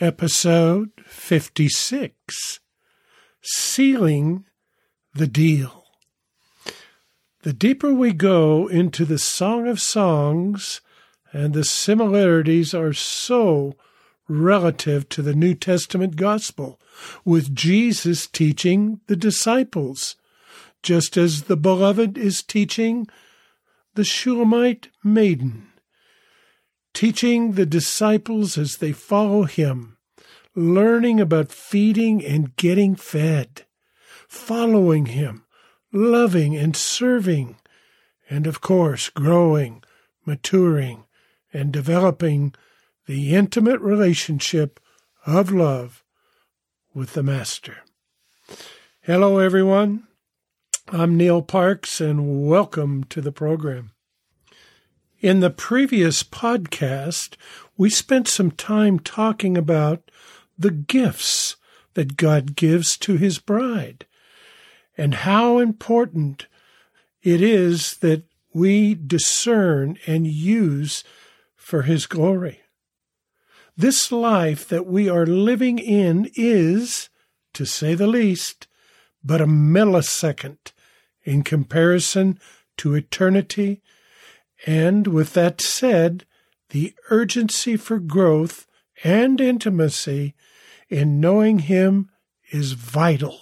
episode 56 Sealing the Deal. The deeper we go into the Song of Songs, and the similarities are so relative to the New Testament gospel, with Jesus teaching the disciples, just as the beloved is teaching the Shulamite maiden teaching the disciples as they follow him, learning about feeding and getting fed, following him, loving and serving, and of course, growing, maturing, and developing the intimate relationship of love with the Master. Hello, everyone. I'm Neil Parks, and welcome to the program. In the previous podcast, we spent some time talking about the gifts that God gives to his bride and how important it is that we discern and use for his glory. This life that we are living in is, to say the least, but a millisecond in comparison to eternity and with that said, the urgency for growth and intimacy in knowing Him is vital.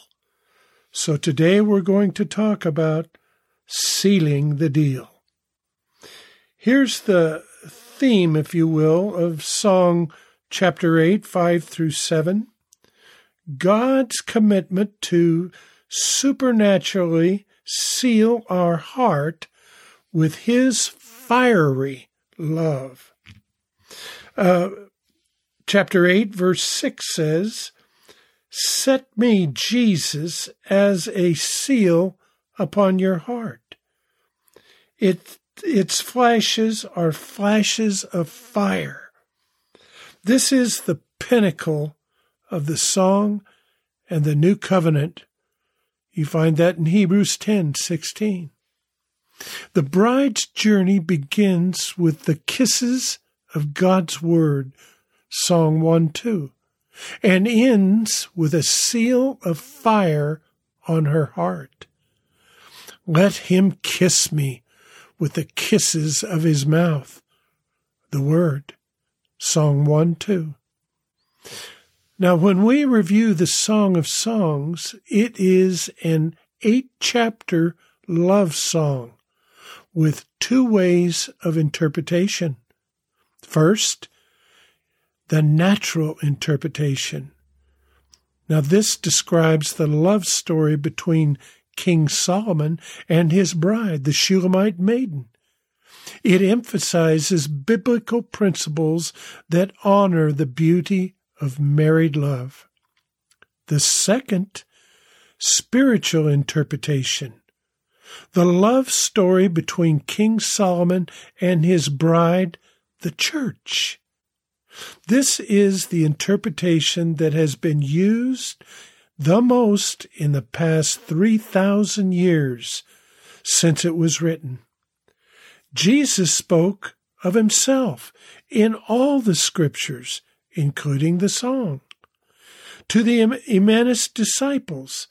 So today we're going to talk about sealing the deal. Here's the theme, if you will, of Song chapter 8, 5 through 7. God's commitment to supernaturally seal our heart with His fiery love. Uh, chapter 8, verse 6 says, Set me, Jesus, as a seal upon your heart. It, its flashes are flashes of fire. This is the pinnacle of the song and the new covenant. You find that in Hebrews 10 16. The bride's journey begins with the kisses of God's Word, Song 1 2, and ends with a seal of fire on her heart. Let him kiss me with the kisses of his mouth, the Word, Song 1 2. Now, when we review the Song of Songs, it is an eight chapter love song with two ways of interpretation. First, the natural interpretation. Now, this describes the love story between King Solomon and his bride, the Shulamite maiden. It emphasizes biblical principles that honor the beauty of married love. The second, spiritual interpretation the love story between King Solomon and his bride, the church. This is the interpretation that has been used the most in the past 3,000 years since it was written. Jesus spoke of himself in all the scriptures, including the song. To the Emmaus disciples,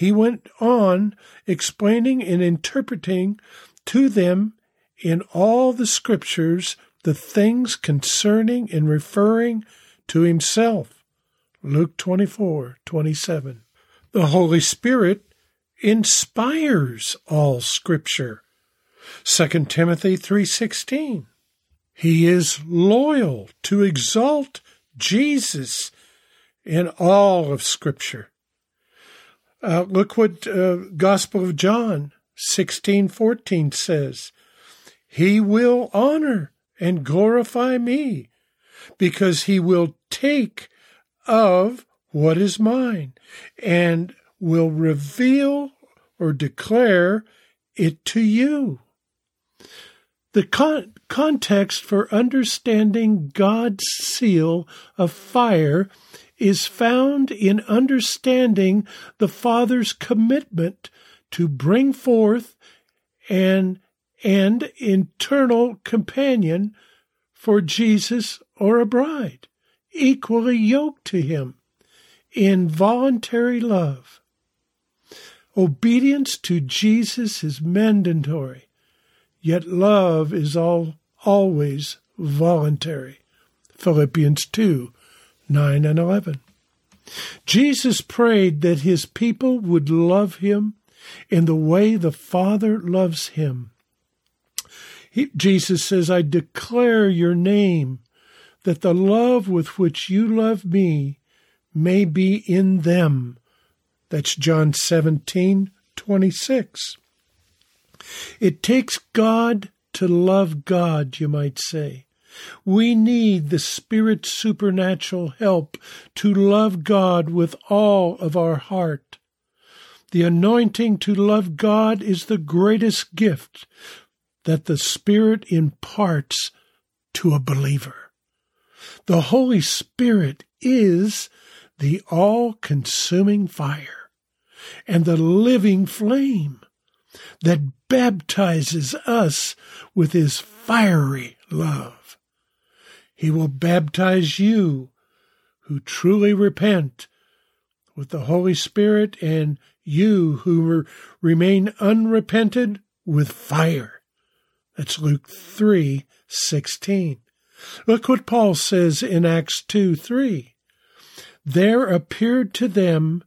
he went on explaining and interpreting to them in all the scriptures the things concerning and referring to himself. Luke 24, 27. The Holy Spirit inspires all scripture. 2 Timothy 3:16. He is loyal to exalt Jesus in all of scripture. Uh, look what uh, Gospel of John 16:14 says. He will honor and glorify me because he will take of what is mine and will reveal or declare it to you. The con- context for understanding God's seal of fire is found in understanding the Father's commitment to bring forth an and internal companion for Jesus or a bride equally yoked to him in voluntary love. Obedience to Jesus is mandatory, yet love is all, always voluntary. Philippians 2 9 and 11. Jesus prayed that his people would love him in the way the Father loves him. He, Jesus says, I declare your name, that the love with which you love me may be in them. That's John 17, 26. It takes God to love God, you might say. We need the Spirit's supernatural help to love God with all of our heart. The anointing to love God is the greatest gift that the Spirit imparts to a believer. The Holy Spirit is the all consuming fire and the living flame that baptizes us with his fiery love. He will baptize you who truly repent with the Holy Spirit and you who remain unrepented with fire. That's Luke 3 16. Look what Paul says in Acts 2 3 there appeared to them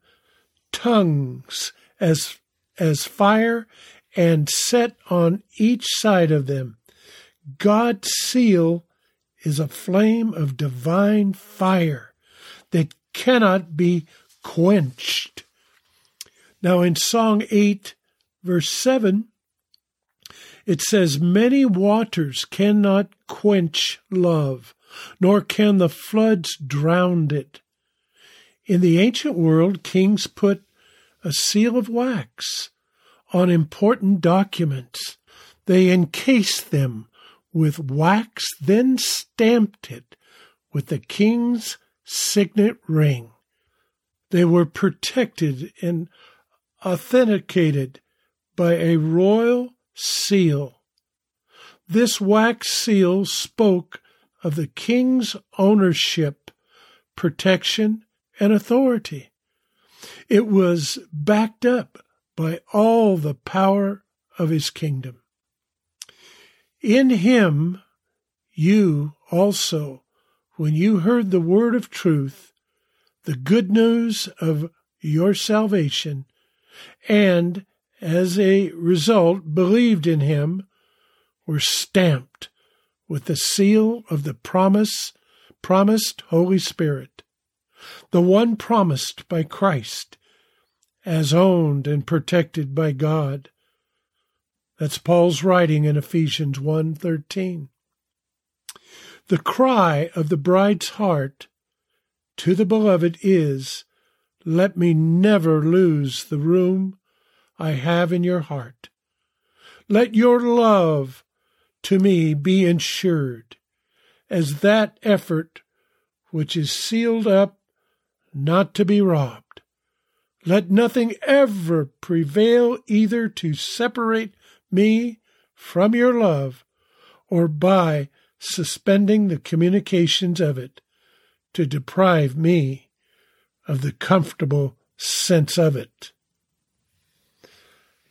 tongues as, as fire and set on each side of them. God's seal is a flame of divine fire that cannot be quenched. Now, in Song 8, verse 7, it says, Many waters cannot quench love, nor can the floods drown it. In the ancient world, kings put a seal of wax on important documents. They encased them with wax, then stamped it with the king's signet ring. They were protected and authenticated by a royal seal. This wax seal spoke of the king's ownership, protection, and authority. It was backed up by all the power of his kingdom. In him, you also, when you heard the word of truth, the good news of your salvation, and as a result believed in him, were stamped with the seal of the promise, promised Holy Spirit the one promised by Christ, as owned and protected by God. That's Paul's writing in Ephesians 1:13. The cry of the bride's heart to the beloved is, let me never lose the room I have in your heart. Let your love to me be ensured as that effort which is sealed up not to be robbed. Let nothing ever prevail either to separate me from your love or by suspending the communications of it to deprive me of the comfortable sense of it.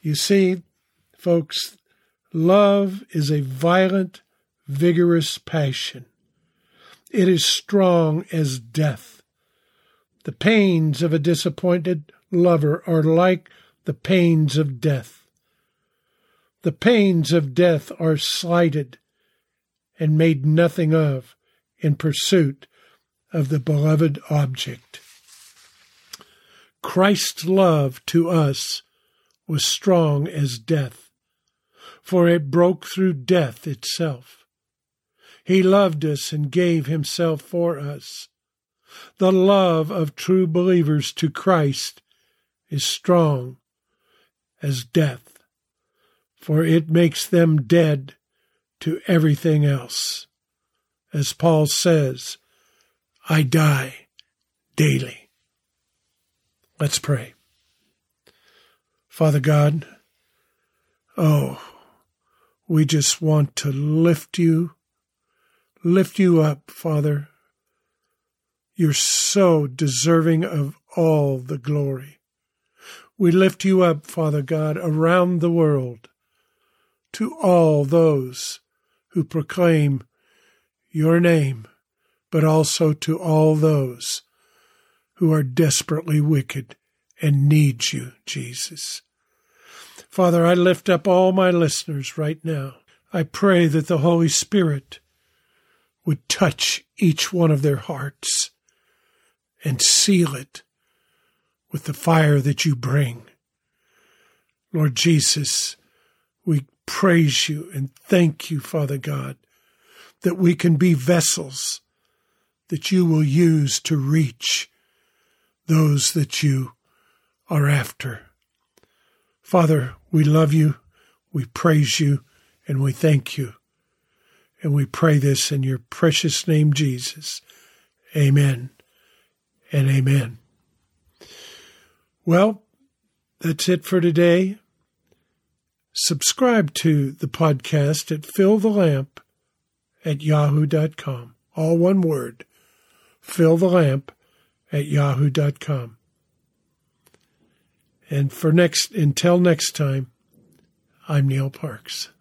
You see, folks, love is a violent, vigorous passion. It is strong as death. The pains of a disappointed lover are like the pains of death. The pains of death are slighted and made nothing of in pursuit of the beloved object. Christ's love to us was strong as death, for it broke through death itself. He loved us and gave himself for us. The love of true believers to Christ is strong as death, for it makes them dead to everything else. As Paul says, I die daily. Let's pray. Father God, oh, we just want to lift you, lift you up, Father, You're so deserving of all the glory. We lift you up, Father God, around the world to all those who proclaim your name, but also to all those who are desperately wicked and need you, Jesus. Father, I lift up all my listeners right now. I pray that the Holy Spirit would touch each one of their hearts and seal it with the fire that you bring. Lord Jesus, we praise you and thank you, Father God, that we can be vessels that you will use to reach those that you are after. Father, we love you, we praise you, and we thank you. And we pray this in your precious name, Jesus. Amen and amen. Well, that's it for today. Subscribe to the podcast at Fill the Lamp at yahoo.com. All one word. Fill the lamp at yahoo.com. And for next until next time, I'm Neil Parks.